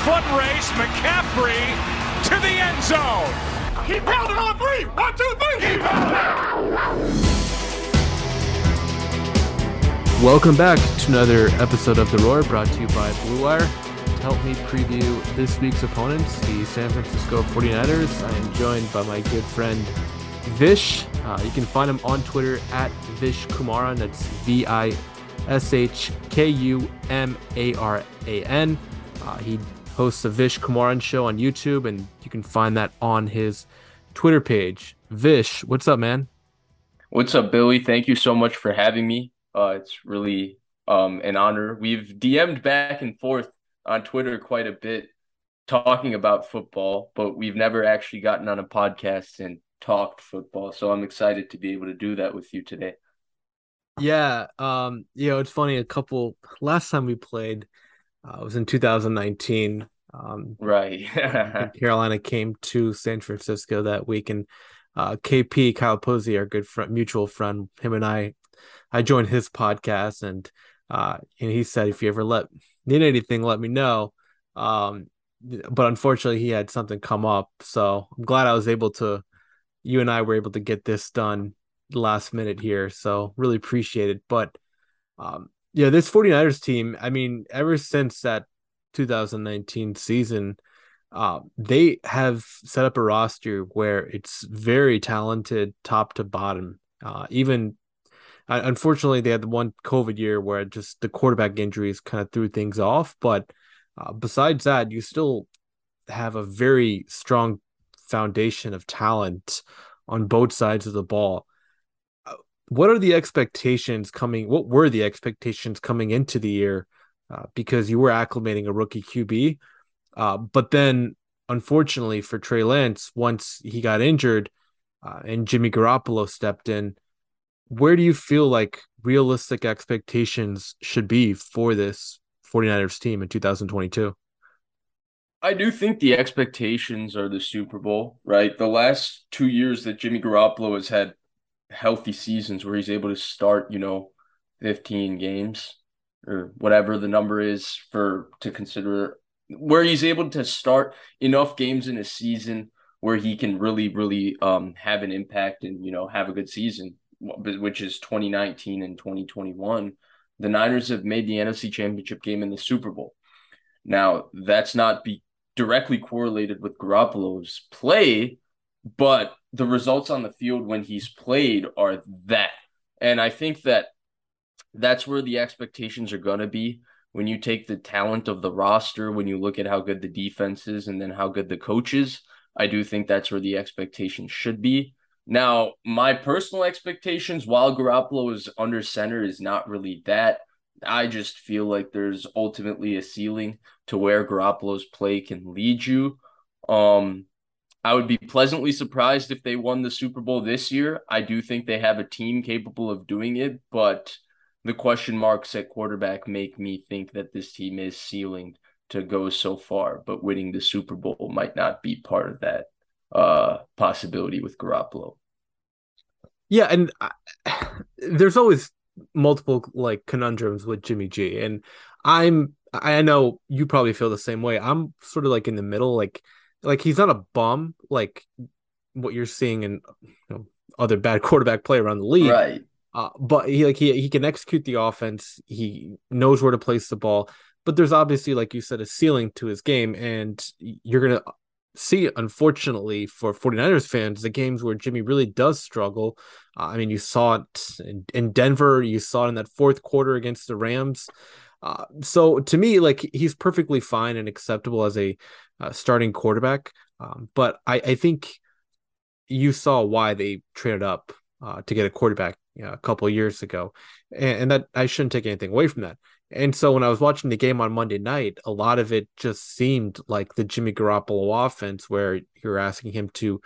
Foot race, McCaffrey to the end zone. He pounded on three. One, two, three. Welcome back to another episode of The Roar brought to you by Blue Wire. To help me preview this week's opponents, the San Francisco 49ers, I am joined by my good friend Vish. Uh, you can find him on Twitter at Vish Kumaran. That's V I S H K U M A R A N. Uh, he hosts a Vish Kumaran show on YouTube, and you can find that on his Twitter page. Vish, what's up, man? What's up, Billy? Thank you so much for having me. Uh, it's really um, an honor. We've DM'd back and forth on Twitter quite a bit talking about football, but we've never actually gotten on a podcast and talked football. So I'm excited to be able to do that with you today. Yeah, um, you know, it's funny. A couple last time we played uh, it was in 2019. Um, Right. Carolina came to San Francisco that week, and uh, KP Kyle Posey, our good friend, mutual friend, him and I, I joined his podcast, and uh, and he said if you ever let need anything, let me know. Um, but unfortunately, he had something come up, so I'm glad I was able to. You and I were able to get this done last minute here, so really appreciate it. But um, yeah, this 49ers team, I mean, ever since that 2019 season, uh, they have set up a roster where it's very talented top to bottom. Uh, even uh, unfortunately, they had the one COVID year where just the quarterback injuries kind of threw things off. But uh, besides that, you still have a very strong foundation of talent on both sides of the ball. What are the expectations coming? What were the expectations coming into the year? Uh, because you were acclimating a rookie QB, uh, but then unfortunately for Trey Lance, once he got injured uh, and Jimmy Garoppolo stepped in, where do you feel like realistic expectations should be for this 49ers team in 2022? I do think the expectations are the Super Bowl, right? The last two years that Jimmy Garoppolo has had healthy seasons where he's able to start, you know, 15 games or whatever the number is for to consider where he's able to start enough games in a season where he can really, really um have an impact and, you know, have a good season, which is 2019 and 2021. The Niners have made the NFC Championship game in the Super Bowl. Now, that's not be directly correlated with Garoppolo's play, but the results on the field when he's played are that. And I think that that's where the expectations are going to be when you take the talent of the roster, when you look at how good the defense is and then how good the coach is. I do think that's where the expectations should be. Now, my personal expectations, while Garoppolo is under center, is not really that. I just feel like there's ultimately a ceiling to where Garoppolo's play can lead you. Um, I would be pleasantly surprised if they won the Super Bowl this year. I do think they have a team capable of doing it, but the question marks at quarterback make me think that this team is ceiling to go so far, but winning the Super Bowl might not be part of that uh, possibility with Garoppolo. Yeah, and I, there's always multiple like conundrums with Jimmy G, and I'm I know you probably feel the same way. I'm sort of like in the middle, like like he's not a bum like what you're seeing in you know, other bad quarterback play around the league, right? Uh, but he like he he can execute the offense. He knows where to place the ball. But there's obviously, like you said, a ceiling to his game, and you're gonna see, unfortunately, for 49ers fans, the games where Jimmy really does struggle. Uh, I mean, you saw it in, in, Denver, you saw it in that fourth quarter against the Rams. Uh, so to me, like he's perfectly fine and acceptable as a uh, starting quarterback. Um, but I, I, think you saw why they traded up uh, to get a quarterback you know, a couple years ago, and, and that I shouldn't take anything away from that. And so when I was watching the game on Monday night, a lot of it just seemed like the Jimmy Garoppolo offense, where you're asking him to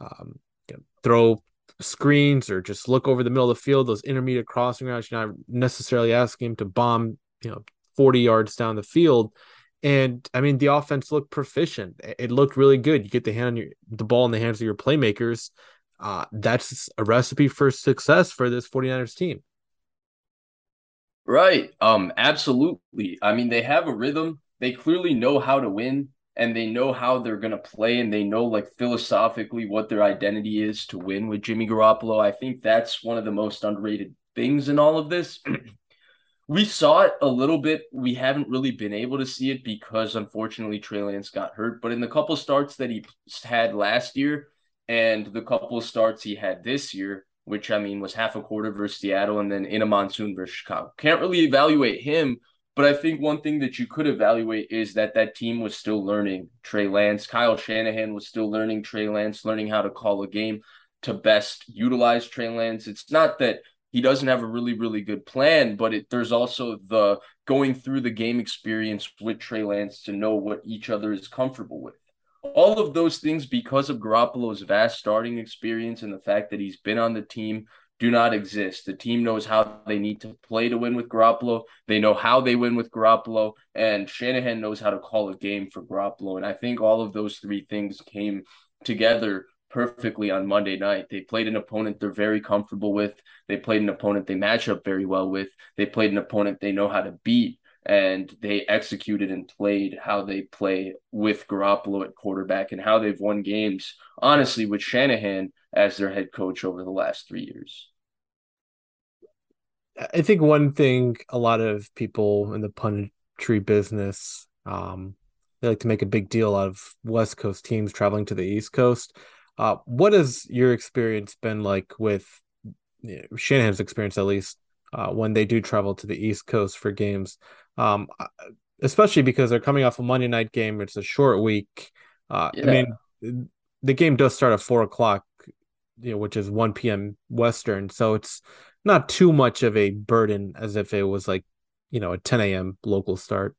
um, you know, throw screens or just look over the middle of the field, those intermediate crossing routes. You're not necessarily asking him to bomb, you know, 40 yards down the field. And I mean, the offense looked proficient. It looked really good. You get the hand on your the ball in the hands of your playmakers. Uh, that's a recipe for success for this 49ers team. Right. Um, absolutely. I mean, they have a rhythm. They clearly know how to win and they know how they're going to play and they know like philosophically what their identity is to win with Jimmy Garoppolo. I think that's one of the most underrated things in all of this. we saw it a little bit. We haven't really been able to see it because unfortunately Trey Lance got hurt. But in the couple starts that he had last year and the couple starts he had this year, which I mean was half a quarter versus Seattle and then in a monsoon versus Chicago. Can't really evaluate him, but I think one thing that you could evaluate is that that team was still learning Trey Lance. Kyle Shanahan was still learning Trey Lance, learning how to call a game to best utilize Trey Lance. It's not that he doesn't have a really really good plan, but it, there's also the going through the game experience with Trey Lance to know what each other is comfortable with all of those things because of Garoppolo's vast starting experience and the fact that he's been on the team do not exist. The team knows how they need to play to win with Garoppolo. They know how they win with Garoppolo, and Shanahan knows how to call a game for Garoppolo. And I think all of those three things came together perfectly on Monday night. They played an opponent they're very comfortable with. They played an opponent they match up very well with. They played an opponent they know how to beat and they executed and played how they play with Garoppolo at quarterback and how they've won games, honestly, with Shanahan as their head coach over the last three years. I think one thing a lot of people in the punditry business, um, they like to make a big deal out of West Coast teams traveling to the East Coast. Uh, what has your experience been like with you know, Shanahan's experience, at least, uh, when they do travel to the East Coast for games? um, especially because they're coming off a Monday night game. It's a short week. Uh, yeah. I mean, the game does start at four o'clock, you know, which is one p.m. Western, so it's not too much of a burden as if it was like, you know, a ten a.m. local start.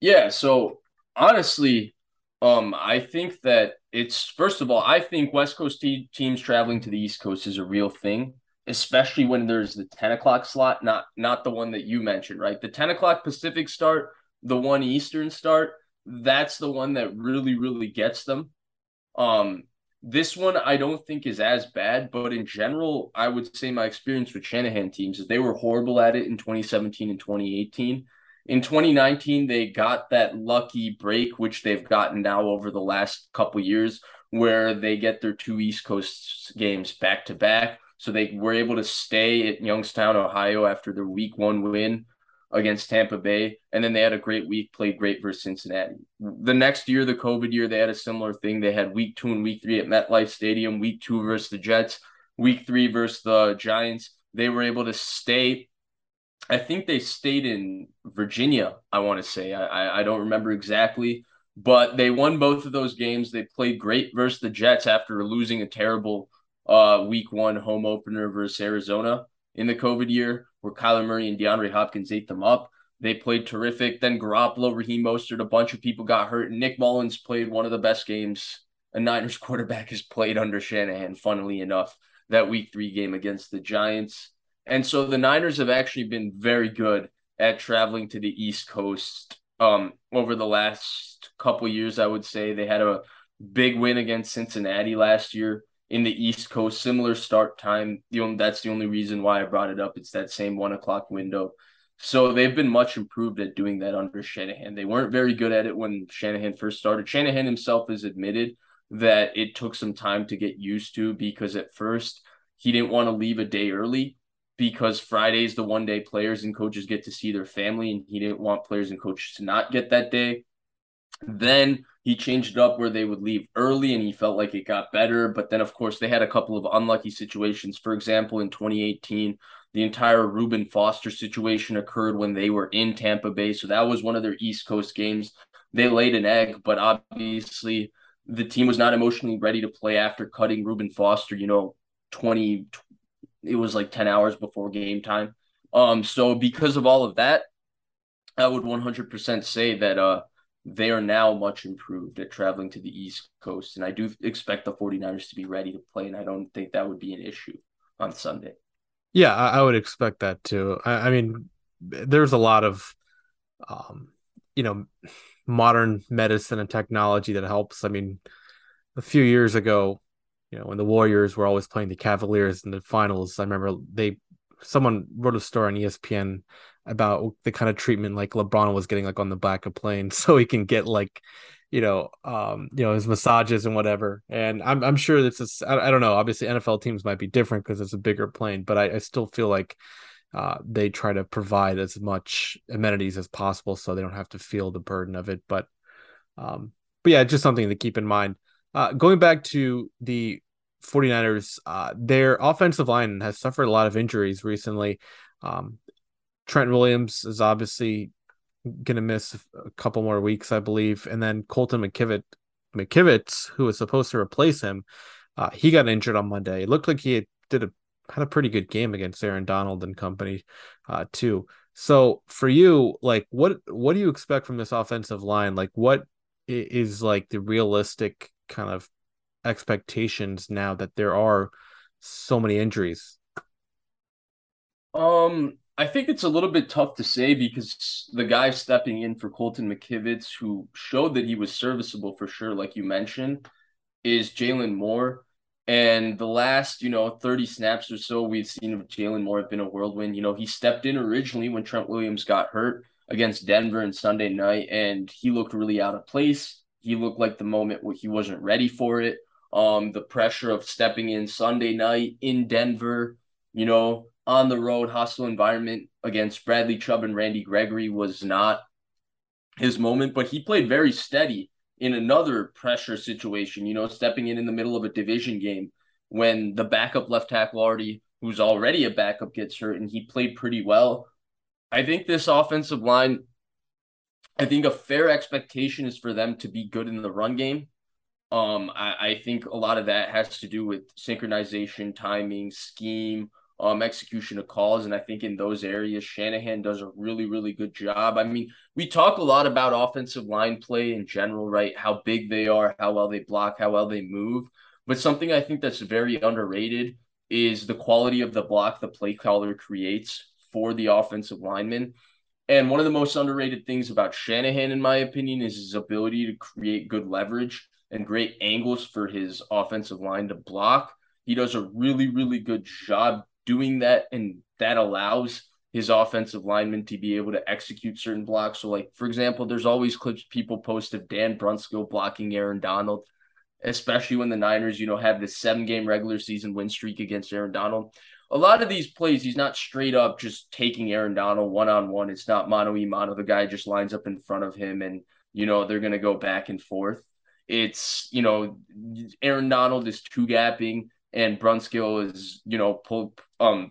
Yeah. So honestly, um, I think that it's first of all, I think West Coast te- teams traveling to the East Coast is a real thing especially when there's the 10 o'clock slot, not not the one that you mentioned, right? The 10 o'clock Pacific start, the one Eastern start, that's the one that really, really gets them. Um, this one I don't think is as bad, but in general, I would say my experience with Shanahan teams is they were horrible at it in 2017 and 2018. In 2019, they got that lucky break, which they've gotten now over the last couple years, where they get their two East Coast games back to back so they were able to stay at Youngstown, Ohio after their week one win against Tampa Bay. And then they had a great week, played great versus Cincinnati. The next year, the COVID year, they had a similar thing. They had week two and week three at MetLife Stadium, week two versus the Jets, week three versus the Giants. They were able to stay. I think they stayed in Virginia, I want to say. I, I don't remember exactly, but they won both of those games. They played great versus the Jets after losing a terrible uh, week one home opener versus Arizona. in the COVID year, where Kyler Murray and DeAndre Hopkins ate them up. They played terrific. Then Garoppolo, Raheem Mostert, a bunch of people got hurt. Nick Mullens played one of the best games a Niners quarterback has played under Shanahan, funnily enough, that week three game against the Giants. And so the Niners have actually been very good at traveling to the East Coast um, over the last couple years, I would say. They had a big win against Cincinnati last year in the East Coast, similar start time. The only, that's the only reason why I brought it up. It's that same one o'clock window. So they've been much improved at doing that under Shanahan. They weren't very good at it when Shanahan first started. Shanahan himself has admitted that it took some time to get used to because at first he didn't want to leave a day early because Friday's the one day players and coaches get to see their family and he didn't want players and coaches to not get that day. Then he changed it up where they would leave early and he felt like it got better. But then, of course, they had a couple of unlucky situations. For example, in 2018, the entire Reuben Foster situation occurred when they were in Tampa Bay. So that was one of their East Coast games. They laid an egg, but obviously the team was not emotionally ready to play after cutting Reuben Foster, you know, 20, it was like 10 hours before game time. Um, so because of all of that, I would 100% say that uh they are now much improved at traveling to the East Coast. And I do expect the 49ers to be ready to play. And I don't think that would be an issue on Sunday. Yeah, I, I would expect that too. I, I, mean, there's a lot of, um, you know, modern medicine and technology that helps. I mean, a few years ago, you know, when the Warriors were always playing the Cavaliers in the finals, I remember they someone wrote a story on ESPN about the kind of treatment like LeBron was getting like on the back of plane so he can get like you know um you know his massages and whatever. And i'm i'm sure this is i, I don't know obviously NFL teams might be different because it's a bigger plane but I, I still feel like uh, they try to provide as much amenities as possible so they don't have to feel the burden of it but um but yeah just something to keep in mind uh going back to the 49ers uh their offensive line has suffered a lot of injuries recently um Trent Williams is obviously going to miss a couple more weeks, I believe, and then Colton McKivitz, McKivitz, who was supposed to replace him, uh, he got injured on Monday. It looked like he did a had a pretty good game against Aaron Donald and company, uh, too. So for you, like, what what do you expect from this offensive line? Like, what is like the realistic kind of expectations now that there are so many injuries? Um, I think it's a little bit tough to say because the guy stepping in for Colton McKivitz, who showed that he was serviceable for sure, like you mentioned, is Jaylon Moore. And the last, you know, 30 snaps or so we've seen of Jaylon Moore have been a whirlwind. You know, he stepped in originally when Trent Williams got hurt against Denver and Sunday night, and he looked really out of place. He looked like the moment where he wasn't ready for it. Um, the pressure of stepping in Sunday night in Denver, you know, on the road, hostile environment against Bradley Chubb and Randy Gregory was not his moment, but he played very steady in another pressure situation, you know, stepping in in the middle of a division game when the backup left tackle already, who's already a backup, gets hurt, and he played pretty well. I think this offensive line, I think a fair expectation is for them to be good in the run game. Um, I, I think a lot of that has to do with synchronization, timing, scheme, um, execution of calls. And I think in those areas, Shanahan does a really, really good job. I mean, we talk a lot about offensive line play in general, right? How big they are, how well they block, how well they move. But something I think that's very underrated is the quality of the block the play caller creates for the offensive lineman. And one of the most underrated things about Shanahan, in my opinion, is his ability to create good leverage and great angles for his offensive line to block. He does a really, really good job doing that and that allows his offensive linemen to be able to execute certain blocks. So, like for example, there's always clips people post of Dan Brunskill blocking Aaron Donald, especially when the Niners, you know, have this seven game regular season win streak against Aaron Donald. A lot of these plays, he's not straight up just taking Aaron Donald one on one. It's not mano y mano. The guy just lines up in front of him, and you know they're gonna go back and forth. It's you know Aaron Donald is two gapping and Brunskill is, you know, pull, um,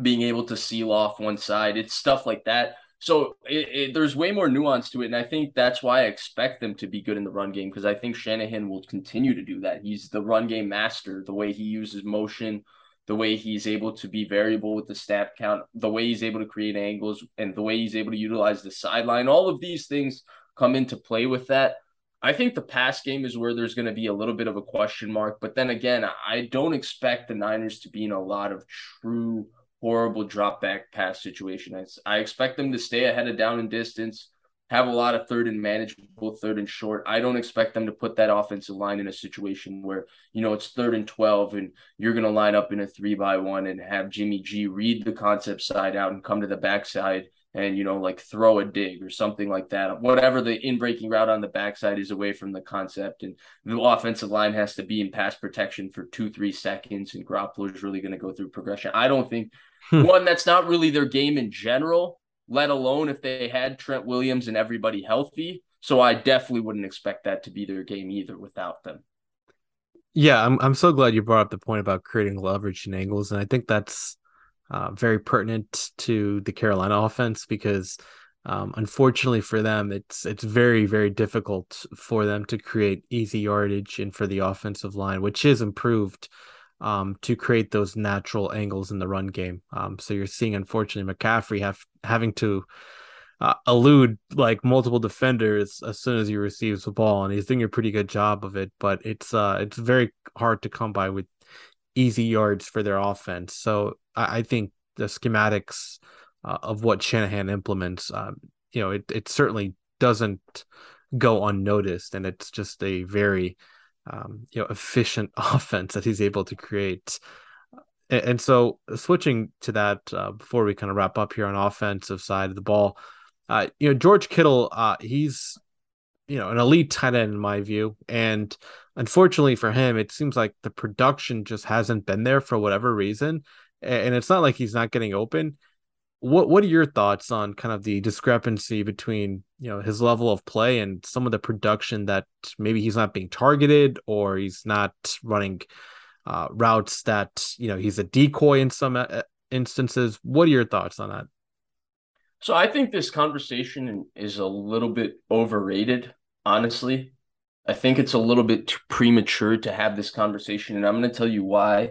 being able to seal off one side. It's stuff like that. So it, it, there's way more nuance to it, and I think that's why I expect them to be good in the run game because I think Shanahan will continue to do that. He's the run game master. The way he uses motion, the way he's able to be variable with the snap count, the way he's able to create angles, and the way he's able to utilize the sideline. All of these things come into play with that. I think the pass game is where there's going to be a little bit of a question mark. But then again, I don't expect the Niners to be in a lot of true horrible drop back pass situations. I expect them to stay ahead of down and distance, have a lot of third and manageable third and short. I don't expect them to put that offensive line in a situation where, you know, it's third and 12 and you're going to line up in a three by one and have Jimmy G read the concept side out and come to the backside and you know like throw a dig or something like that whatever the in breaking route on the backside is away from the concept and the offensive line has to be in pass protection for two three seconds and Garoppolo is really going to go through progression I don't think hmm. one that's not really their game in general let alone if they had Trent Williams and everybody healthy. So I definitely wouldn't expect that to be their game either without them. Yeah I'm I'm so glad you brought up the point about creating leverage and angles. And I think that's uh, very pertinent to the Carolina offense because um, unfortunately for them, it's it's very very difficult for them to create easy yardage and for the offensive line, which is improved um, to create those natural angles in the run game. Um, so you're seeing unfortunately McCaffrey have having to uh, elude like multiple defenders as soon as he receives the ball, and he's doing a pretty good job of it. But it's uh it's very hard to come by with easy yards for their offense. So I, I think the schematics uh, of what Shanahan implements, um, you know, it, it certainly doesn't go unnoticed, and it's just a very um, you know efficient offense that he's able to create. And, and so, switching to that uh, before we kind of wrap up here on offensive side of the ball, uh, you know, George Kittle, uh, he's you know an elite tight end in my view, and unfortunately for him, it seems like the production just hasn't been there for whatever reason. And it's not like he's not getting open. What what are your thoughts on kind of the discrepancy between you know his level of play and some of the production that maybe he's not being targeted or he's not running uh, routes that you know he's a decoy in some uh, instances. What are your thoughts on that? So I think this conversation is a little bit overrated, honestly. I think it's a little bit premature to have this conversation, and I'm going to tell you why.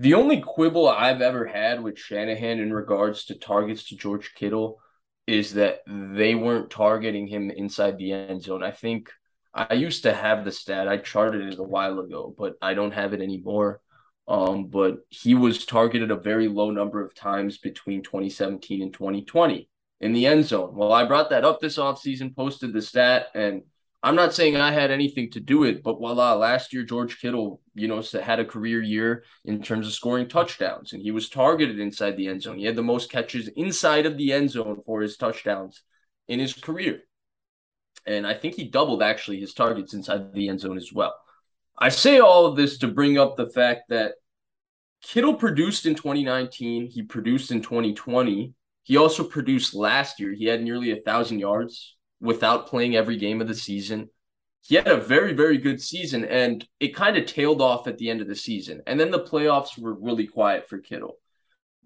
The only quibble I've ever had with Shanahan in regards to targets to George Kittle is that they weren't targeting him inside the end zone. I think I used to have the stat. I charted it a while ago, but I don't have it anymore. Um, but he was targeted a very low number of times between 2017 and 2020 in the end zone. Well, I brought that up this offseason, posted the stat, and I'm not saying I had anything to do with it, but voila, last year George Kittle, you know, had a career year in terms of scoring touchdowns, and he was targeted inside the end zone. He had the most catches inside of the end zone for his touchdowns in his career. And I think he doubled actually his targets inside the end zone as well. I say all of this to bring up the fact that Kittle produced in 2019, he produced in 2020. He also produced last year. He had nearly a thousand yards without playing every game of the season. He had a very, very good season, and it kind of tailed off at the end of the season. And then the playoffs were really quiet for Kittle.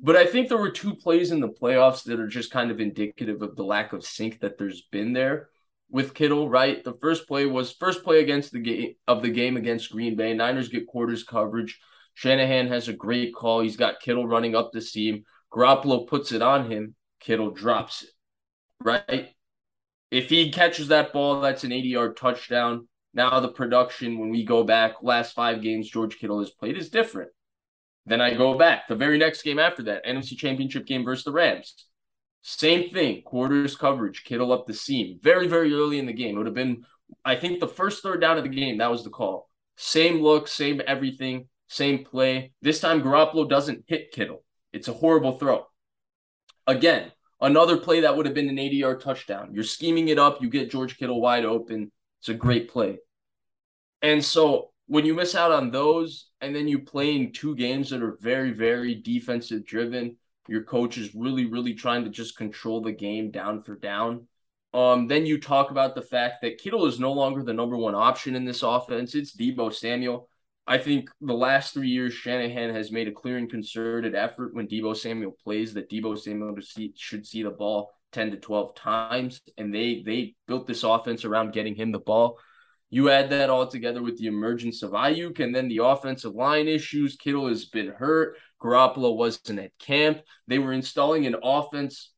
But I think there were two plays in the playoffs that are just kind of indicative of the lack of sync that there's been there with Kittle, right? The first play was first play against the game of the game against Green Bay. Niners get quarters coverage. Shanahan has a great call. He's got Kittle running up the seam. Garoppolo puts it on him. Kittle drops it, right? If he catches that ball, that's an 80 yard touchdown. Now, the production, when we go back, last five games George Kittle has played is different. Then I go back. The very next game after that, NFC Championship game versus the Rams. Same thing, quarters coverage, Kittle up the seam. Very, very early in the game. It would have been, I think, the first third down of the game. That was the call. Same look, same everything, same play. This time, Garoppolo doesn't hit Kittle. It's a horrible throw. Again, Another play that would have been an 80 yard touchdown. You're scheming it up, you get George Kittle wide open. It's a great play. And so when you miss out on those, and then you play in two games that are very, very defensive driven, your coach is really, really trying to just control the game down for down. Um, then you talk about the fact that Kittle is no longer the number one option in this offense. It's Deebo Samuel. I think the last three years, Shanahan has made a clear and concerted effort when Deebo Samuel plays that Deebo Samuel should see the ball 10 to 12 times. And they they built this offense around getting him the ball. You add that all together with the emergence of Aiyuk and then the offensive line issues. Kittle has been hurt. Garoppolo wasn't at camp. They were installing an offense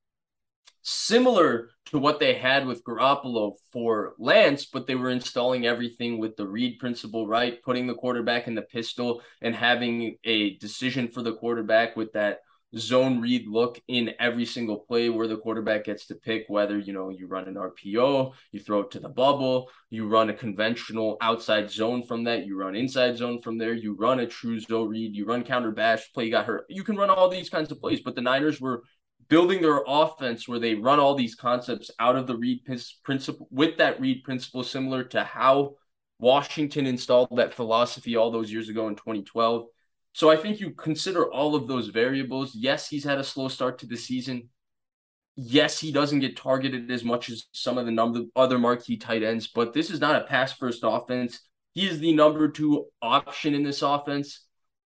similar to what they had with Garoppolo for Lance, but they were installing everything with the read principle, right? Putting the quarterback in the pistol and having a decision for the quarterback with that zone read look in every single play where the quarterback gets to pick whether you know you run an RPO, you throw it to the bubble, you run a conventional outside zone from that, you run inside zone from there, you run a true zone read, you run counter bash, play got hurt. You can run all these kinds of plays, but the Niners were building their offense where they run all these concepts out of the read principle with that read principle similar to how Washington installed that philosophy all those years ago in 2012 so I think you consider all of those variables. Yes, he's had a slow start to the season. Yes, he doesn't get targeted as much as some of the number other marquee tight ends, but this is not a pass first offense. He is the number two option in this offense.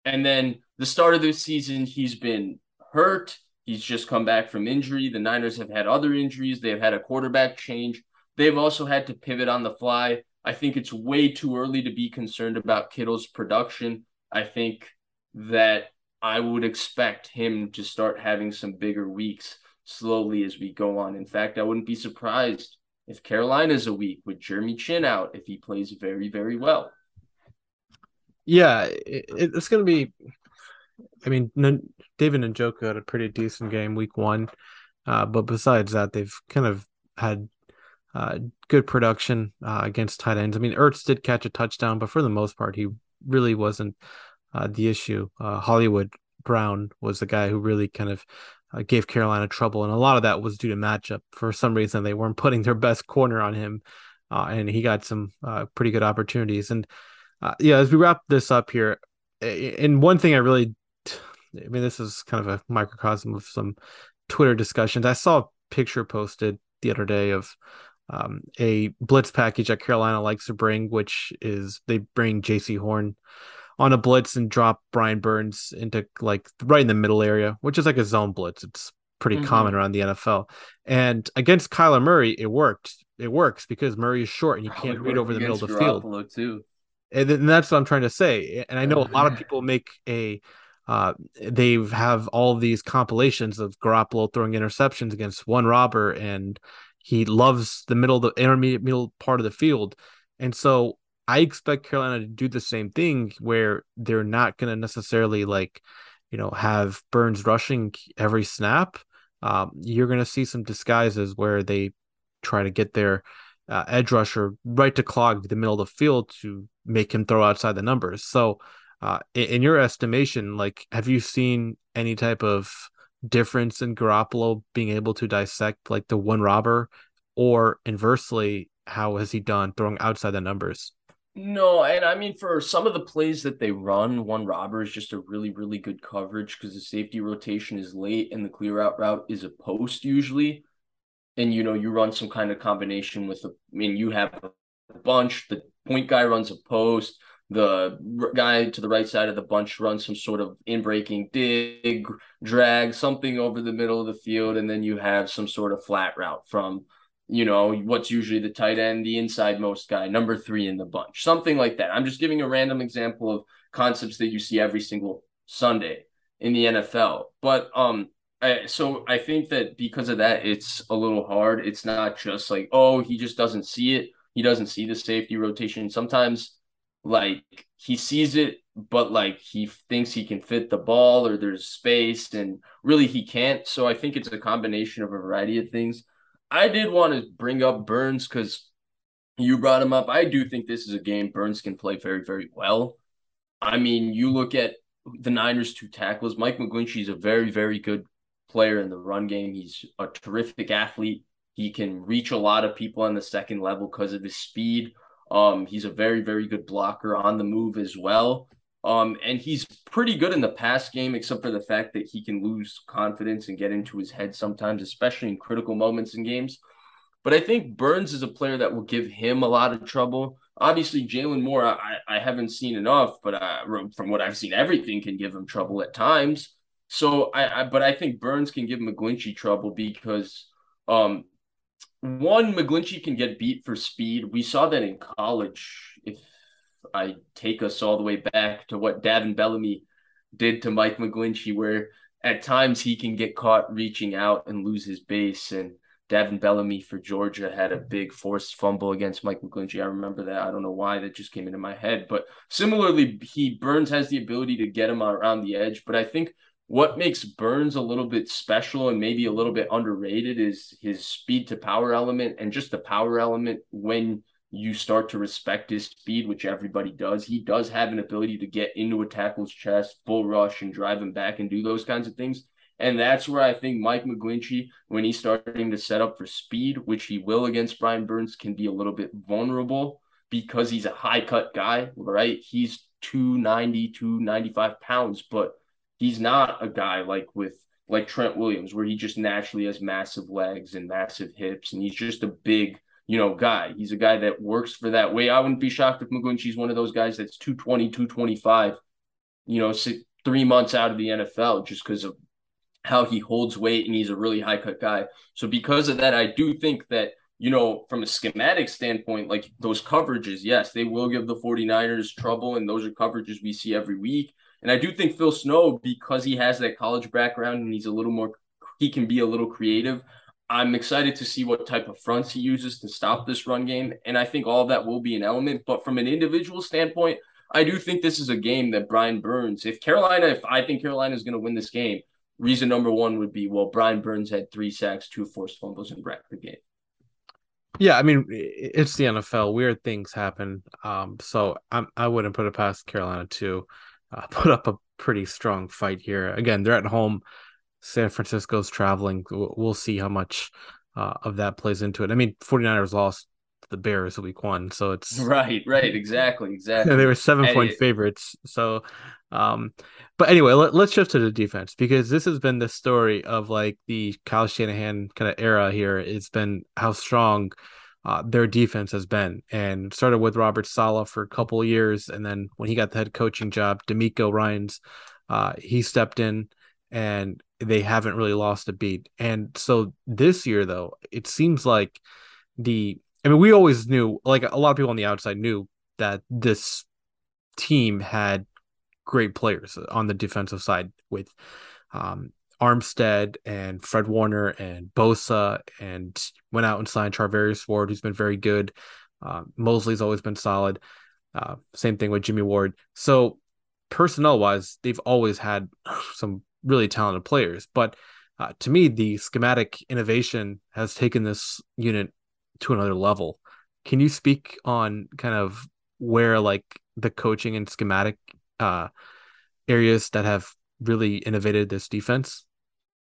And then the start of the season, he's been hurt. He's just come back from injury. The Niners have had other injuries. They've had a quarterback change. They've also had to pivot on the fly. I think it's way too early to be concerned about Kittle's production. I think that I would expect him to start having some bigger weeks slowly as we go on. In fact, I wouldn't be surprised if Carolina's a week with Jeremy Chinn out if he plays very, very well. Yeah, it, it's going to be. I mean, David Njoku had a pretty decent game week one, uh, but besides that, they've kind of had uh, good production uh, against tight ends. I mean, Ertz did catch a touchdown, but for the most part, he really wasn't uh, the issue. Uh, Hollywood Brown was the guy who really kind of uh, gave Carolina trouble, and a lot of that was due to matchup. For some reason, they weren't putting their best corner on him, and he got some pretty good opportunities. And yeah, as we wrap this up here, and one thing I really, I mean, this is kind of a microcosm of some Twitter discussions. I saw a picture posted the other day of um, a blitz package that Carolina likes to bring, which is they bring Jaycee Horn on a blitz and drop Brian Burns into like right in the middle area, which is like a zone blitz. It's pretty mm-hmm. common around the NFL. And against Kyler Murray, it worked. It works because Murray is short and you can't read over the middle of the field. Too. And, and that's what I'm trying to say. And I know a lot of people make a uh, they have all these compilations of Garoppolo throwing interceptions against one robber, and he loves the middle, the intermediate middle part of the field. And so I expect Carolina to do the same thing where they're not going to necessarily like, you know, have Burns rushing every snap. Um, you're going to see some disguises where they try to get their uh, edge rusher right to clog the middle of the field to make him throw outside the numbers. So, uh, in, your estimation, like, have you seen any type of difference in Garoppolo being able to dissect like the one robber, or inversely, how has he done throwing outside the numbers? No, and I mean for some of the plays that they run, one robber is just a really, really good coverage because the safety rotation is late and the clear out route is a post usually. And you know, you run some kind of combination with a I mean, you have a bunch, the point guy runs a post, the guy to the right side of the bunch runs some sort of in breaking dig, drag, something over the middle of the field, and then you have some sort of flat route from you know, what's usually the tight end, the inside most guy, number three in the bunch, something like that. I'm just giving a random example of concepts that you see every single Sunday in the NFL. But um, I, so I think that because of that, it's a little hard. It's not just like, oh, he just doesn't see it. He doesn't see the safety rotation. Sometimes, like he sees it, but like he thinks he can fit the ball or there's space, and really he can't. So I think it's a combination of a variety of things. I did want to bring up Burns because you brought him up. I do think this is a game Burns can play very, very well. I mean, you look at the Niners' two tackles. Mike McGlinchey is a very, very good player in the run game. He's a terrific athlete. He can reach a lot of people on the second level because of his speed. Um, he's a very, very good blocker on the move as well. Um, and he's pretty good in the pass game, except for the fact that he can lose confidence and get into his head sometimes, especially in critical moments in games. But I think Burns is a player that will give him a lot of trouble. Obviously, Jaylon Moore, I, I haven't seen enough, but uh, from what I've seen, everything can give him trouble at times. So I, I but I think Burns can give McGlinchey trouble because um one, McGlinchey can get beat for speed. We saw that in college. If I take us all the way back to what Davin Bellamy did to Mike McGlinchey, where at times he can get caught reaching out and lose his base. And Davin Bellamy for Georgia had a big forced fumble against Mike McGlinchey. I remember that. I don't know why that just came into my head. But similarly, he Burns has the ability to get him around the edge. But I think what makes Burns a little bit special and maybe a little bit underrated is his speed to power element and just the power element when you start to respect his speed, which everybody does. He does have an ability to get into a tackle's chest, bull rush, and drive him back and do those kinds of things. And that's where I think Mike McGlinchey, when he's starting to set up for speed, which he will against Brian Burns, can be a little bit vulnerable because he's a high cut guy, right? He's 290, 295 pounds, but he's not a guy like with like Trent Williams, where he just naturally has massive legs and massive hips, and he's just a big, you know, guy. He's a guy that works for that way. I wouldn't be shocked if McGlinchey's one of those guys that's 220, 225, you know, six, three months out of the NFL just because of how he holds weight and he's a really high cut guy. So because of that, I do think that, you know, from a schematic standpoint, like those coverages, yes, they will give the 49ers trouble. And those are coverages we see every week. And I do think Phil Snow, because he has that college background and he's a little more, he can be a little creative. I'm excited to see what type of fronts he uses to stop this run game. And I think all that will be an element. But from an individual standpoint, I do think this is a game that Brian Burns, if Carolina, if I think Carolina is going to win this game, reason number one would be, well, Brian Burns had three sacks, two forced fumbles, and wrecked the game. Yeah, I mean it's the NFL. Weird things happen. Um, so I'm I wouldn't put it past Carolina to uh, put up a pretty strong fight here. Again, they're at home. San Francisco's traveling. We'll see how much uh, of that plays into it. I mean, 49ers lost the Bears week one, so it's right, right, exactly, exactly. they were seven point favorites. So, um, but anyway, let, us shift to the defense because this has been the story of like the Kyle Shanahan kind of era here. It's been how strong uh, their defense has been, and started with Robert Saleh for a couple years, and then when he got the head coaching job, DeMeco Ryans, uh, he stepped in, and they haven't really lost a beat. And so this year, though, it seems like the I mean, we always knew, like a lot of people on the outside knew that this team had great players on the defensive side with um, Armstead and Fred Warner and Bosa, and went out and signed Charvarius Ward, who's been very good. Uh, Moseley's always been solid. Uh, same thing with Jimmy Ward. So personnel wise, they've always had some really talented players. But uh, to me, the schematic innovation has taken this unit to another level. Can you speak on kind of where like the coaching and schematic uh, areas that have really innovated this defense?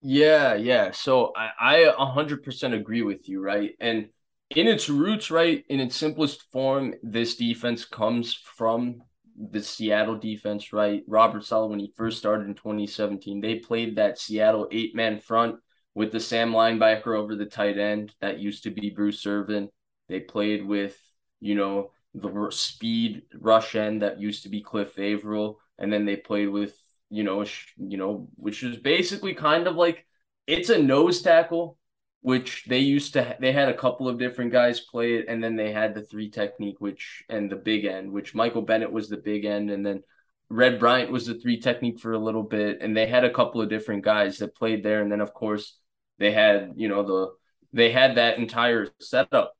Yeah, yeah. So I, I 100% agree with you, right? And in its roots, right, in its simplest form, this defense comes from the Seattle defense, right? Robert Saleh, when he first started in 2017, they played that Seattle eight man front with the Sam linebacker over the tight end. That used to be Bruce Irvin. They played with, you know, the speed rush end that used to be Cliff Avril. And then they played with you know, you know, which is basically kind of like it's a nose tackle, which they used to they had a couple of different guys play it, and then they had the three technique, which and the big end, which Michael Bennett was the big end, and then Red Bryant was the three technique for a little bit, and they had a couple of different guys that played there, and then of course they had you know the they had that entire setup,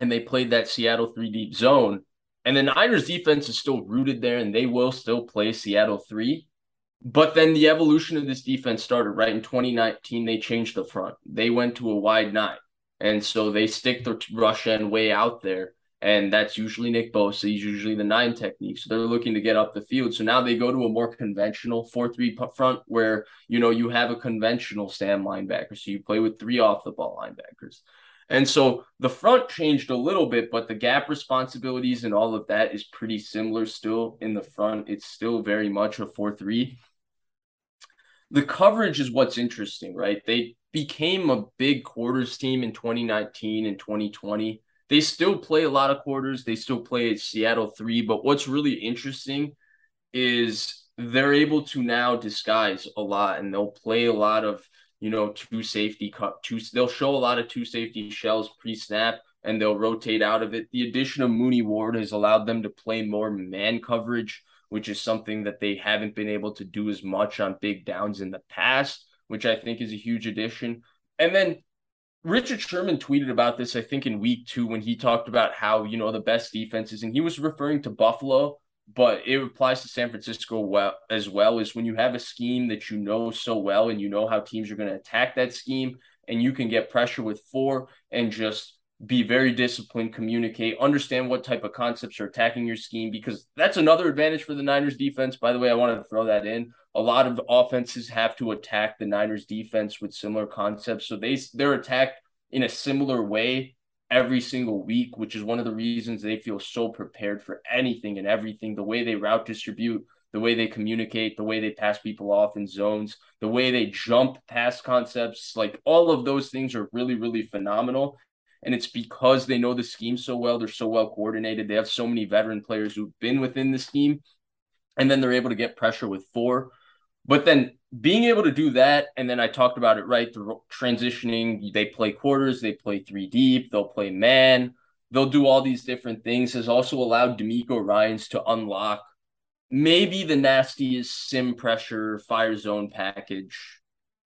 and they played that Seattle three deep zone, and the Niners defense is still rooted there, and they will still play Seattle three but then the evolution of this defense started right in 2019. They changed the front. They went to a wide nine, and so they stick the rush end way out there, and that's usually Nick Bosa. He's usually the nine technique. So they're looking to get up the field. So now they go to a more conventional four-three front, where you know you have a conventional Sam linebacker. So you play with three off the ball linebackers. And so the front changed a little bit, but the gap responsibilities and all of that is pretty similar still in the front. It's still very much a 4 3 the coverage is what's interesting, right? They became a big quarters team in 2019 and 2020. They still play a lot of quarters. They still play at Seattle 3, but what's really interesting is they're able to now disguise a lot and they'll play a lot of you know, two safety cut two they'll show a lot of two safety shells pre-snap and they'll rotate out of it. The addition of Mooney Ward has allowed them to play more man coverage, which is something that they haven't been able to do as much on big downs in the past, which I think is a huge addition. And then Richard Sherman tweeted about this, I think, in week two when he talked about how, you know, the best defenses, and he was referring to Buffalo, but it applies to San Francisco well as well, is when you have a scheme that you know so well and you know how teams are going to attack that scheme and you can get pressure with four and just be very disciplined, communicate, understand what type of concepts are attacking your scheme because that's another advantage for the Niners defense. By the way, I wanted to throw that in. A lot of offenses have to attack the Niners defense with similar concepts. So they they're attacked in a similar way every single week, which is one of the reasons they feel so prepared for anything and everything. The way they route distribute, the way they communicate, the way they pass people off in zones, the way they jump past concepts, like all of those things are really, really phenomenal. And it's because they know the scheme so well. They're so well coordinated. They have so many veteran players who've been within the scheme. And then they're able to get pressure with four. But then being able to do that, and then I talked about it, right? The transitioning, they play quarters, they play three deep, they'll play man, they'll do all these different things, has also allowed DeMeco Ryans to unlock maybe the nastiest sim pressure fire zone package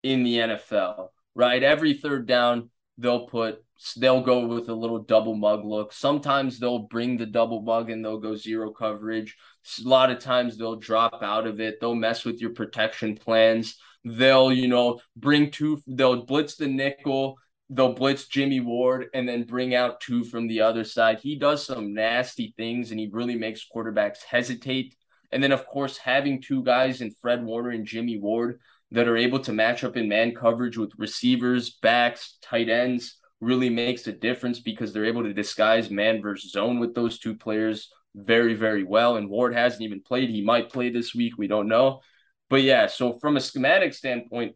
in the NFL, right? Every third down, they'll put they'll go with a little double mug look. Sometimes they'll bring the double mug and they'll go zero coverage. A lot of times they'll drop out of it. They'll mess with your protection plans. They'll, you know, bring two, they'll blitz the nickel, they'll blitz Jimmy Ward and then bring out two from the other side. He does some nasty things and he really makes quarterbacks hesitate. And then, of course, having two guys in Fred Warner and Jimmy Ward that are able to match up in man coverage with receivers, backs, tight ends really makes a difference because they're able to disguise man versus zone with those two players very, very well. And Ward hasn't even played. He might play this week. We don't know. But yeah, so from a schematic standpoint,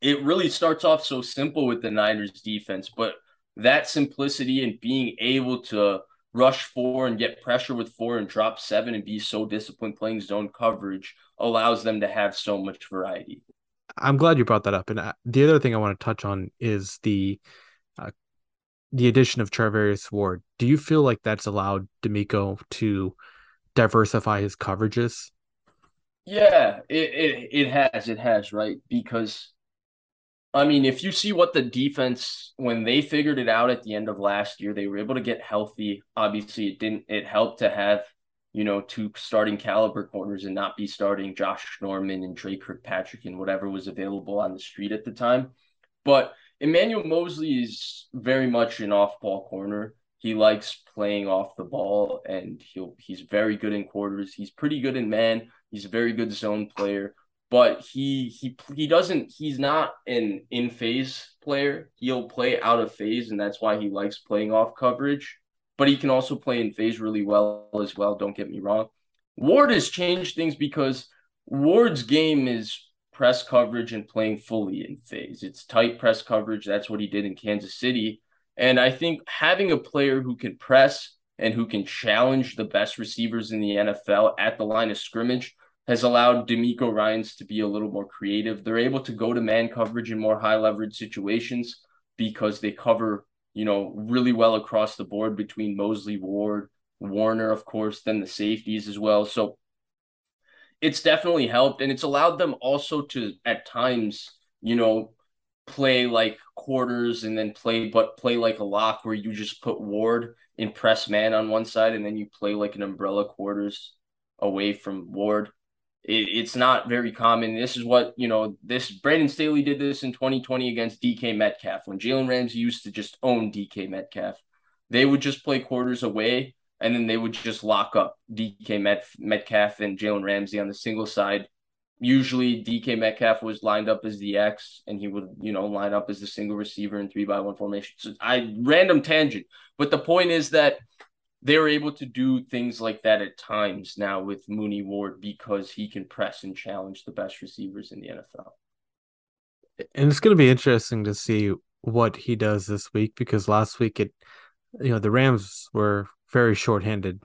it really starts off so simple with the Niners defense, but that simplicity and being able to rush four and get pressure with four and drop seven and be so disciplined playing zone coverage allows them to have so much variety. I'm glad you brought that up. And uh, the other thing I want to touch on is the uh, the addition of Charvarius Ward. Do you feel like that's allowed DeMeco to diversify his coverages? Yeah, it, it it has, it has, right? Because I mean, if you see what the defense when they figured it out at the end of last year, they were able to get healthy. Obviously, it didn't it helped to have, you know, two starting caliber corners and not be starting Josh Norman and Dre Kirkpatrick and whatever was available on the street at the time. But Emmanuel Moseley is very much an off-ball corner. He likes playing off the ball, and he'll he's very good in quarters. He's pretty good in man. He's a very good zone player, but he he he doesn't. He's not an in phase player. He'll play out of phase, and that's why he likes playing off coverage. But he can also play in phase really well as well. Don't get me wrong. Ward has changed things because Ward's game is press coverage and playing fully in phase. It's tight press coverage. That's what he did in Kansas City. And I think having a player who can press and who can challenge the best receivers in the NFL at the line of scrimmage has allowed DeMeco Ryans to be a little more creative. They're able to go to man coverage in more high leverage situations because they cover, you know, really well across the board between Moseley Ward, Warner, of course, then the safeties as well. So it's definitely helped and it's allowed them also to at times you know play like quarters and then play but play like a lock where you just put ward in press man on one side and then you play like an umbrella quarters away from ward. It, it's not very common. This is what you know this brandon staley did this in 2020 against dk metcalf when jalen ramsey used to just own dk metcalf. They would just play quarters away and then they would just lock up DK Met, Metcalf and Jalen Ramsey on the single side. Usually, DK Metcalf was lined up as the X, and he would, you know, line up as the single receiver in three by one formation. So I random tangent, but the point is that they were able to do things like that at times now with Mooney Ward because he can press and challenge the best receivers in the NFL. And it's going to be interesting to see what he does this week because last week it, you know, the Rams were very shorthanded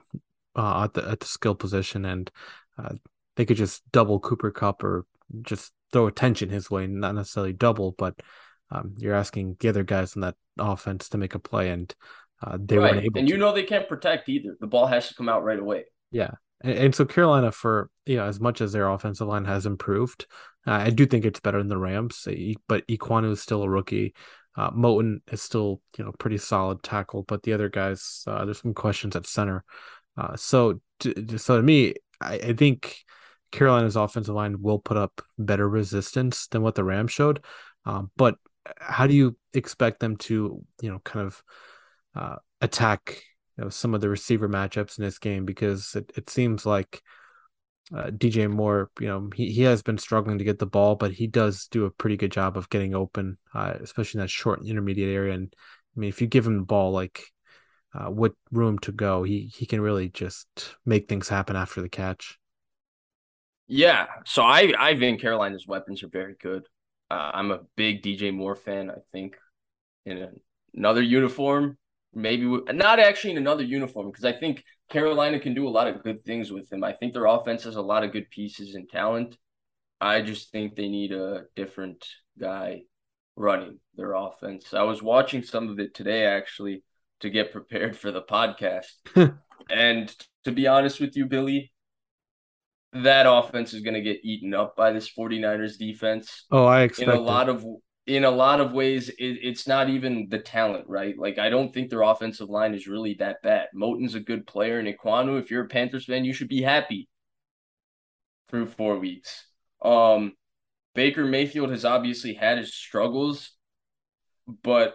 uh, at the at the skill position, and uh, they could just double Cooper Kupp or just throw attention his way, not necessarily double, but um, you're asking the other guys in that offense to make a play, and uh, they right. weren't able. And to. you know they can't protect either. The ball has to come out right away. Yeah, and, and so Carolina, for you know, as much as their offensive line has improved, uh, I do think it's better than the Rams. But Ekwonu is still a rookie. Uh, Moton is still, you know, pretty solid tackle, but the other guys, uh, there's some questions at center. Uh, so, to, so to me, I, I, think Carolina's offensive line will put up better resistance than what the Rams showed. Um, but how do you expect them to, you know, kind of uh, attack you know, some of the receiver matchups in this game? Because it, it seems like uh, DJ Moore, you know, he, he has been struggling to get the ball, but he does do a pretty good job of getting open, uh, especially in that short and intermediate area. And I mean, if you give him the ball, like uh, with room to go, he he can really just make things happen after the catch. Yeah, so I I think Carolina's weapons are very good. Uh, I'm a big DJ Moore fan. I think in another uniform, maybe not actually in another uniform because I think Carolina can do a lot of good things with him. I think their offense has a lot of good pieces and talent. I just think they need a different guy running their offense. I was watching some of it today actually to get prepared for the podcast. and to be honest with you, Billy, that offense is going to get eaten up by this 49ers defense. Oh, I expect in a lot of in a lot of ways, it, it's not even the talent, right? Like, I don't think their offensive line is really that bad. Moton's a good player, and Ekwonu, if you're a Panthers fan, you should be happy through four weeks. Um, Baker Mayfield has obviously had his struggles, but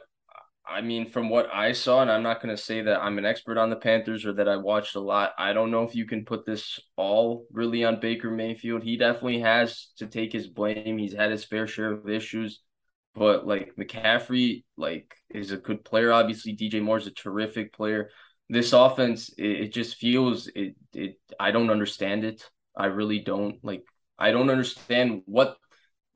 I mean, from what I saw, and I'm not going to say that I'm an expert on the Panthers or that I watched a lot. I don't know if you can put this all really on Baker Mayfield. He definitely has to take his blame. He's had his fair share of issues. But like McCaffrey, like is a good player. Obviously, DJ Moore's a terrific player. This offense, it, it just feels it. It I don't understand it. I really don't. Like I don't understand what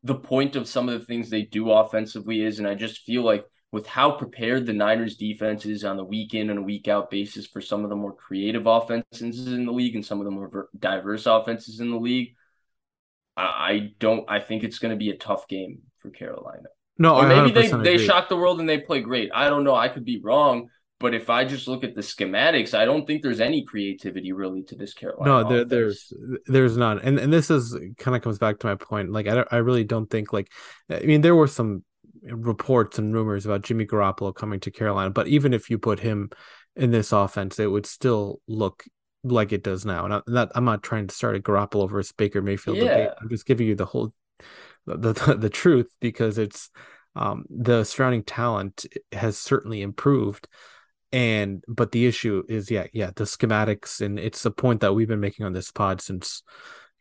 the point of some of the things they do offensively is, and I just feel like with how prepared the Niners defense is on the week in and week out basis for some of the more creative offenses in the league and some of the more diverse offenses in the league, I don't. I think it's going to be a tough game for Carolina. No, or maybe they agree. they shock the world and they play great. I don't know. I could be wrong, but if I just look at the schematics, I don't think there's any creativity really to this Carolina. No, there, there's there's none, and and this is kind of comes back to my point. Like I don't, I really don't think like I mean there were some reports and rumors about Jimmy Garoppolo coming to Carolina, but even if you put him in this offense, it would still look like it does now. And I'm not, I'm not trying to start a Garoppolo versus Baker Mayfield yeah. debate. I'm just giving you the whole the the, truth because it's um, the surrounding talent has certainly improved. And but the issue is yeah yeah the schematics and it's the point that we've been making on this pod since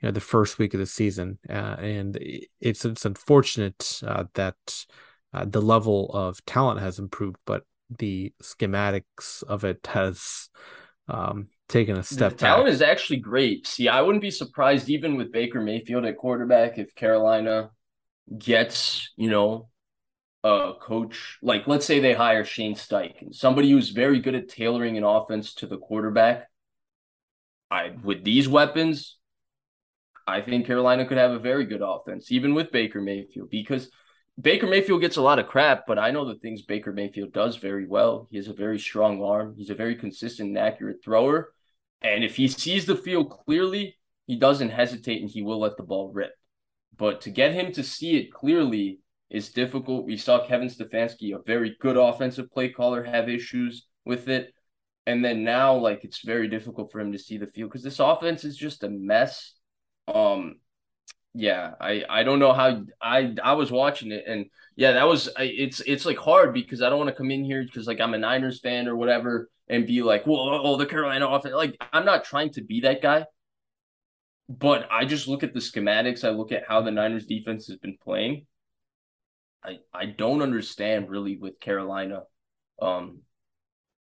you know the first week of the season. Uh, and it's it's unfortunate uh, that uh, the level of talent has improved but the schematics of it has um, taken a step the talent back. is actually great see i wouldn't be surprised even with baker mayfield at quarterback if carolina gets you know a coach like let's say they hire shane steichen somebody who's very good at tailoring an offense to the quarterback i with these weapons I think Carolina could have a very good offense, even with Baker Mayfield, because Baker Mayfield gets a lot of crap, but I know the things Baker Mayfield does very well. He has a very strong arm. He's a very consistent and accurate thrower. And if he sees the field clearly, he doesn't hesitate and he will let the ball rip. But to get him to see it clearly is difficult. We saw Kevin Stefanski, a very good offensive play caller, have issues with it. And then now, like, it's very difficult for him to see the field because this offense is just a mess um yeah i i don't know how i i was watching it and yeah that was it's it's like hard because i don't want to come in here because like i'm a niners fan or whatever and be like well oh the carolina offense like i'm not trying to be that guy. But i just look at the schematics i look at how the niners defense has been playing. I i don't understand really with carolina um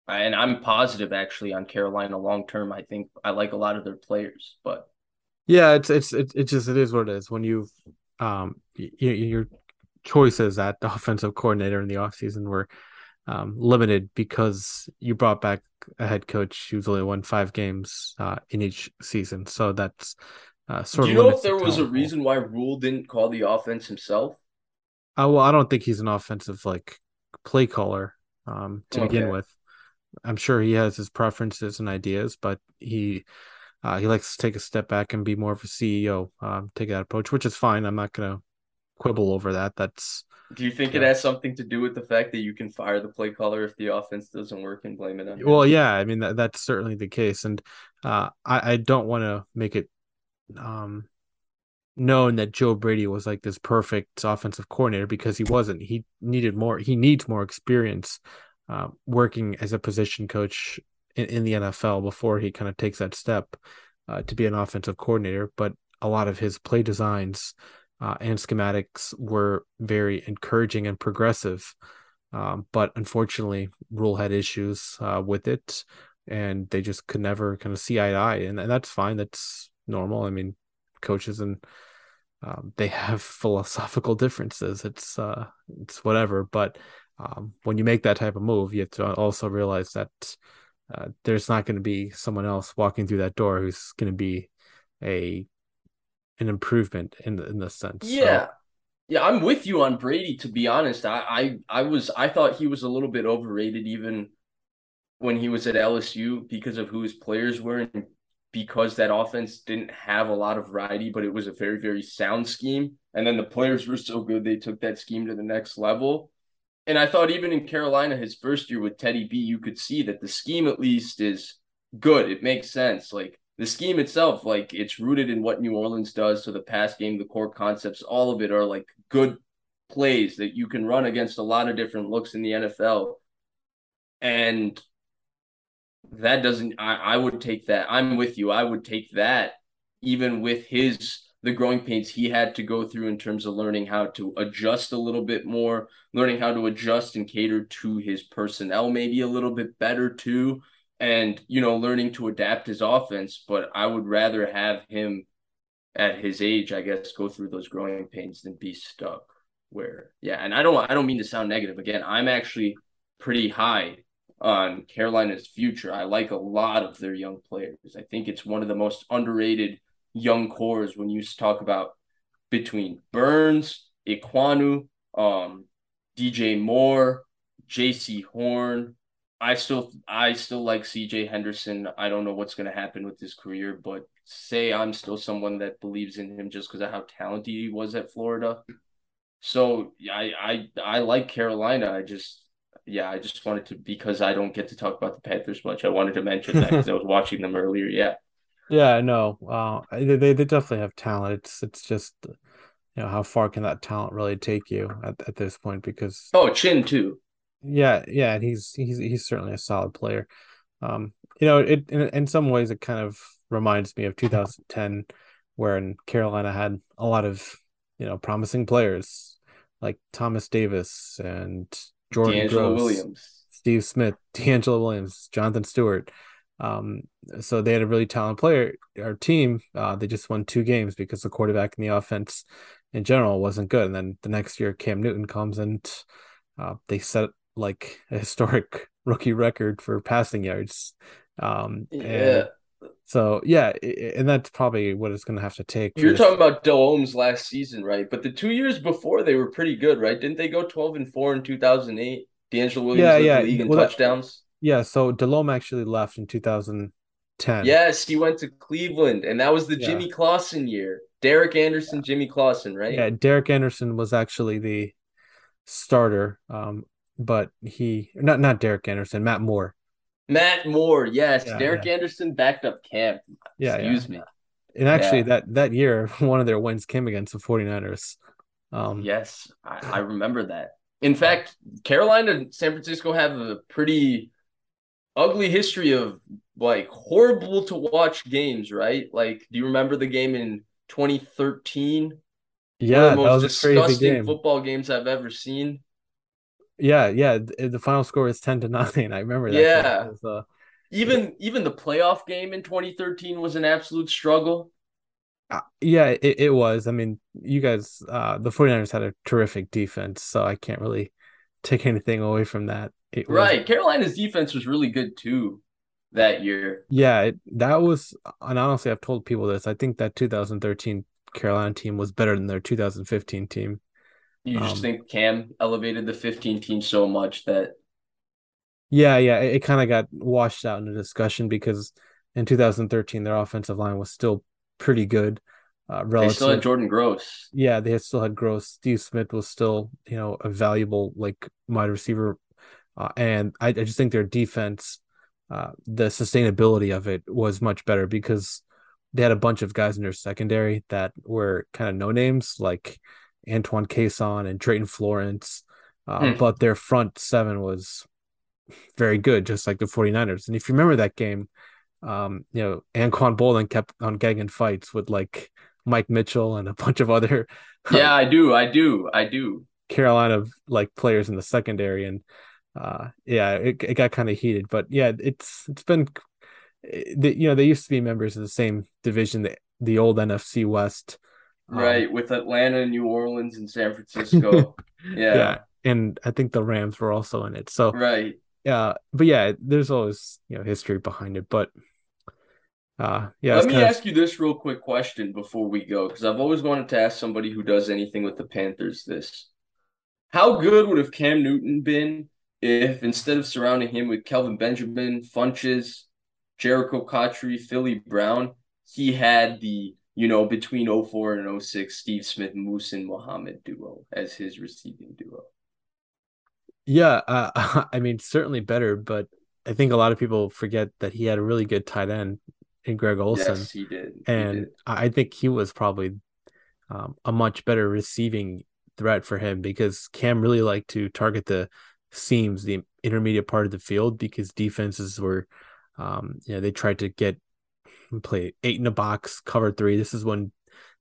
and i'm positive actually on carolina long term. I think i like a lot of their players but yeah, it's it's it, it just it is what it is. When you've um y- your choices at the offensive coordinator in the offseason were um, limited because you brought back a head coach who's only won five games uh, in each season. So that's Uh, sort of Do you know if there was a reason why Rhule didn't call the offense himself? Uh, well, I don't think he's an offensive like play caller um, to begin with. I'm sure he has his preferences and ideas, but he uh, he likes to take a step back and be more of a CEO, um, take that approach, which is fine. I'm not going to quibble over that. That's Do you think it has something to do with the fact that you can fire the play caller if the offense doesn't work and blame it on him? well, yeah. I mean, that, that's certainly the case, and uh, I, I don't want to make it um, known that Joe Brady was like this perfect offensive coordinator because he wasn't. He needed more. He needs more experience uh, working as a position coach in, in the NFL before he kind of takes that step uh, to be an offensive coordinator. But a lot of his play designs uh, and schematics were very encouraging and progressive. Um, but unfortunately, Rhule had issues uh, with it, and they just could never kind of see eye to eye, and, and that's fine. That's normal. I mean, coaches and um, they have philosophical differences. It's uh, it's whatever. But um, when you make that type of move, you have to also realize that uh, there's not going to be someone else walking through that door who's going to be a an improvement in the, in this sense. So- Yeah. Yeah, I'm with you on Brady, to be honest. I, I I was I thought he was a little bit overrated even when he was at LSU because of who his players were and because that offense didn't have a lot of variety, but it was a very, very sound scheme. And then the players were so good they took that scheme to the next level. And I thought even in Carolina, his first year with Teddy B, you could see that the scheme at least is good. It makes sense. Like the scheme itself, like it's rooted in what New Orleans does. So the pass game, the core concepts, all of it are like good plays that you can run against a lot of different looks in the NFL. And that doesn't I, I would take that. I'm with you. I would take that even with his the growing pains he had to go through in terms of learning how to adjust a little bit more, learning how to adjust and cater to his personnel maybe a little bit better too and you know learning to adapt his offense. But i would rather have him at his age i guess go through those growing pains than be stuck where yeah and i don't i don't mean to sound negative. Again i'm actually pretty high on carolina's future. I like a lot of their young players. I think it's one of the most underrated young cores when you talk about between burns Ekwonu, um dj moore Jaycee Horn I still I still like CJ Henderson. I don't know what's going to happen with his career, but say I'm still someone that believes in him just because of how talented he was at Florida. So I I I like Carolina. I just yeah, I just wanted to because I don't get to talk about the Panthers much. I wanted to mention that because I was watching them earlier. Yeah. Yeah, no, uh, they, they definitely have talent. It's it's just you know how far can that talent really take you at, at this point? Because Oh, Chinn too. yeah, yeah, and he's he's he's certainly a solid player. Um, you know, it in, in some ways it kind of reminds me of 2010, wherein Carolina had a lot of you know promising players like Thomas Davis and Jordan DeAngelo Gross, Williams. Steve Smith, DeAngelo Williams, Jonathan Stewart. Um, so they had a really talented player. Our team, uh, they just won two games because the quarterback and the offense in general wasn't good. And then the next year, Cam Newton comes and uh, they set like a historic rookie record for passing yards. Um, Yeah. and so yeah, and that's probably what it's going to have to take. You're this- talking about Delhomme's last season, right? But the two years before they were pretty good, right? Didn't they go 12 and 4 in 2008? DeAngelo Williams Yeah, yeah. league in Well, that- touchdowns. Yeah. So Delhomme actually left in 2010. Yes, he went to Cleveland, and that was the Yeah. Jimmy Clausen year. Derek Anderson, Jimmy Clausen, right? Yeah, Derek Anderson was actually the starter. Um, but he not not Derek Anderson, Matt Moore. Matt Moore, yes. Yeah, Derek Anderson backed up Cam. Yeah, Excuse yeah. me. And actually Yeah. that that year one of their wins came against the 49ers. Um Yes, I, I remember that. In fact, Carolina and San Francisco have a pretty ugly history of like horrible to watch games, right? Like, do you remember the game in 2013? yeah, One that of the most was a crazy disgusting game. football games I've ever seen. Yeah, yeah. The, the final score was 10 to 9. I remember that. Yeah. Was, uh, Even even the playoff game in 2013 was an absolute struggle. uh, yeah, it, it was. I mean, you guys uh the 49ers had a terrific defense, so I can't really take anything away from that. It was Right. Carolina's defense was really good too. that year. Yeah, it, that was, and honestly, I've told people this. I think that 2013 Carolina team was better than their 2015 team. You just Um, think Cam elevated the 15 team so much that Yeah, yeah, it, it kind of got washed out in the discussion because in 2013 their offensive line was still pretty good. Uh, they relative, still had Jordan Gross. yeah, they had still had Gross. Steve Smith was still, you know, a valuable like wide receiver, uh, and I, I just think their defense, uh, the sustainability of it was much better because they had a bunch of guys in their secondary that were kind of no names like Antoine Cason and Drayton Florence, uh, Hmm. but their front seven was very good, just like the 49ers. And if you remember that game, um, you know, Anquan Boldin kept on getting in fights with like Mike Mitchell and a bunch of other Yeah, I do. I do. I do. Carolina like players in the secondary, and uh, yeah, it, it got kind of heated. But yeah, it's it's been, the, you know, they used to be members of the same division, the the old NFC West, um, Right. With Atlanta, New Orleans, and San Francisco. Yeah. yeah. and I think the Rams were also in it. So Right. yeah, but yeah, there's always you know history behind it, but. Uh, yeah, Let me kind of- ask you this real quick question before we go, because I've always wanted to ask somebody who does anything with the Panthers this. How good would have Cam Newton been if instead of surrounding him with Kelvin Benjamin, Funchess, Jerricho Cotchery, Philly Brown, he had the, you know, between 04 and 06 Steve Smith, Moose, and Muhammad duo as his receiving duo? Yeah, uh, I mean, certainly better, but I think a lot of people forget that he had a really good tight end in Greg Olsen, Yes, he did. He and did. I I think he was probably um, a much better receiving threat for him because Cam really liked to target the seams, the intermediate part of the field, because defenses were, um, you know, they tried to get play eight in a box, cover three. This is when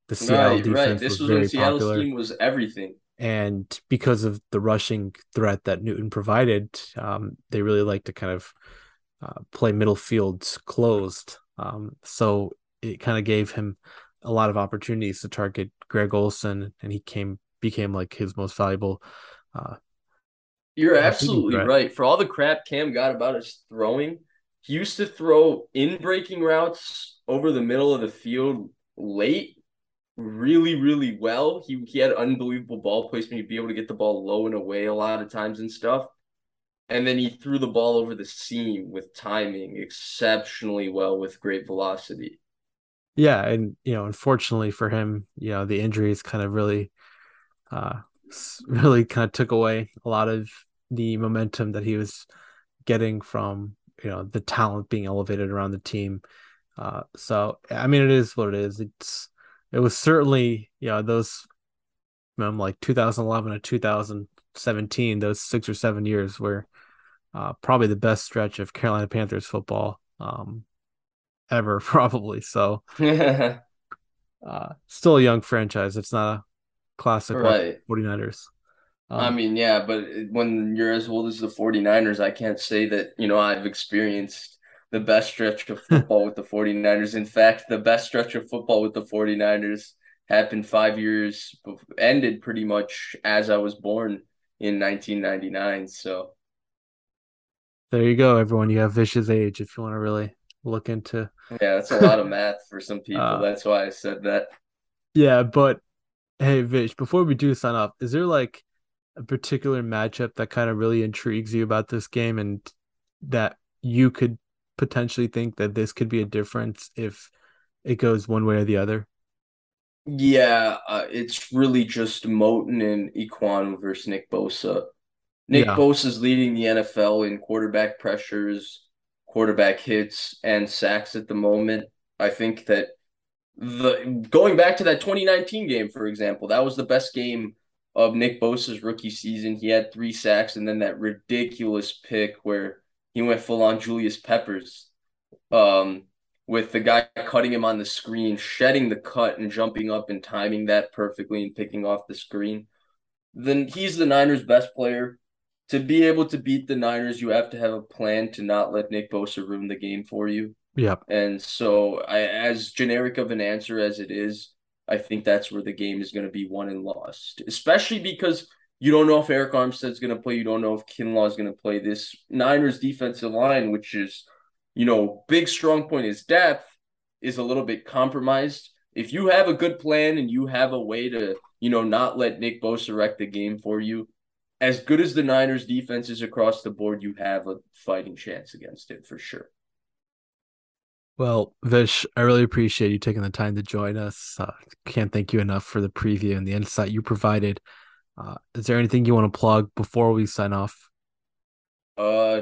the Seattle Right, defense right. This was was very when Seattle's popular scheme was everything. and because of the rushing threat that Newton provided, um, they really like to kind of uh, play middle fields closed. Um, so it kind of gave him a lot of opportunities to target Greg Olsen, and he came became like his most valuable. Uh, You're Yeah, absolutely right. For all the crap Cam got about his throwing, he used to throw in breaking routes over the middle of the field late really, really well. He he had unbelievable ball placement. He'd be able to get the ball low and away a lot of times and stuff. And then he threw the ball over the seam with timing exceptionally well with great velocity. yeah, and you know, unfortunately for him, you know, the injuries kind of really, uh, really kind of took away a lot of the momentum that he was getting from you know the talent being elevated around the team. Uh, so I mean, it is what it is. It's it was certainly you know those um, like 2011 to 2017, those six or seven years were uh, probably the best stretch of Carolina Panthers football um, ever, probably. So uh, still a young franchise. It's not a classic like 49ers. I Um, mean, yeah, but when you're as old as the 49ers, I can't say that, you know, I've experienced the best stretch of football with the 49ers. In fact, the best stretch of football with the 49ers happened five years, ended pretty much as I was born in 1999. So, there you go, everyone. You have Vish's Age if you want to really look into. yeah, that's a lot of math for some people. Uh, That's why I said that. Yeah, but hey, Vish, before we do sign off, is there like a particular matchup that kind of really intrigues you about this game and that you could potentially think that this could be a difference if it goes one way or the other? Yeah, uh, it's really just Moton and Ekwonu versus Nick Bosa. Nick Yeah. Bosa is leading the NFL in quarterback pressures, quarterback hits, and sacks at the moment. I think that the going back to that 2019 game, for example, that was the best game of Nick Bosa's rookie season. He had three sacks and then that ridiculous pick where he went full on Julius Peppers. Um, with the guy cutting him on the screen, shedding the cut and jumping up and timing that perfectly and picking off the screen, then he's the Niners' best player. To be able to beat the Niners, you have to have a plan to not let Nick Bosa ruin the game for you. Yep. And so, I, as generic of an answer as it is, I think that's where the game is going to be won and lost, especially because you don't know if Arik Armstead's going to play. You don't know if Kinlaw is going to play. This Niners defensive line, which is you know, big strong point is depth is a little bit compromised. If you have a good plan and you have a way to, you know, not let Nick Bosa wreck the game for you, as good as the Niners defense is across the board, you have a fighting chance against it for sure. Well, Vish, I really appreciate you taking the time to join us. Uh, can't thank you enough for the preview and the insight you provided. Uh, is there anything you want to plug before we sign off? Uh,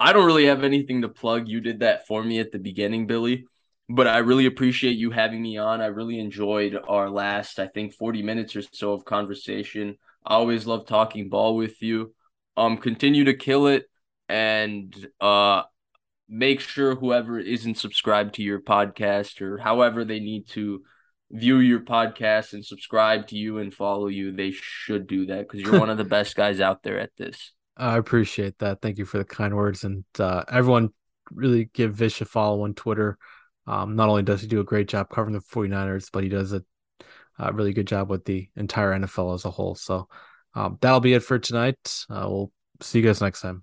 I don't really have anything to plug. You did that for me at the beginning, Billy. But I really appreciate you having me on. I really enjoyed our last, I think, 40 minutes or so of conversation. I always love talking ball with you. Um, continue to kill it and uh make sure whoever isn't subscribed to your podcast or however they need to view your podcast and subscribe to you and follow you, they should do that because you're one of the best guys out there at this. I appreciate that. Thank you for the kind words. And uh, everyone really give Vish a follow on Twitter. Um, not only does he do a great job covering the 49ers, but he does a, a really good job with the entire NFL as a whole. So um, that'll be it for tonight. Uh, we'll see you guys next time.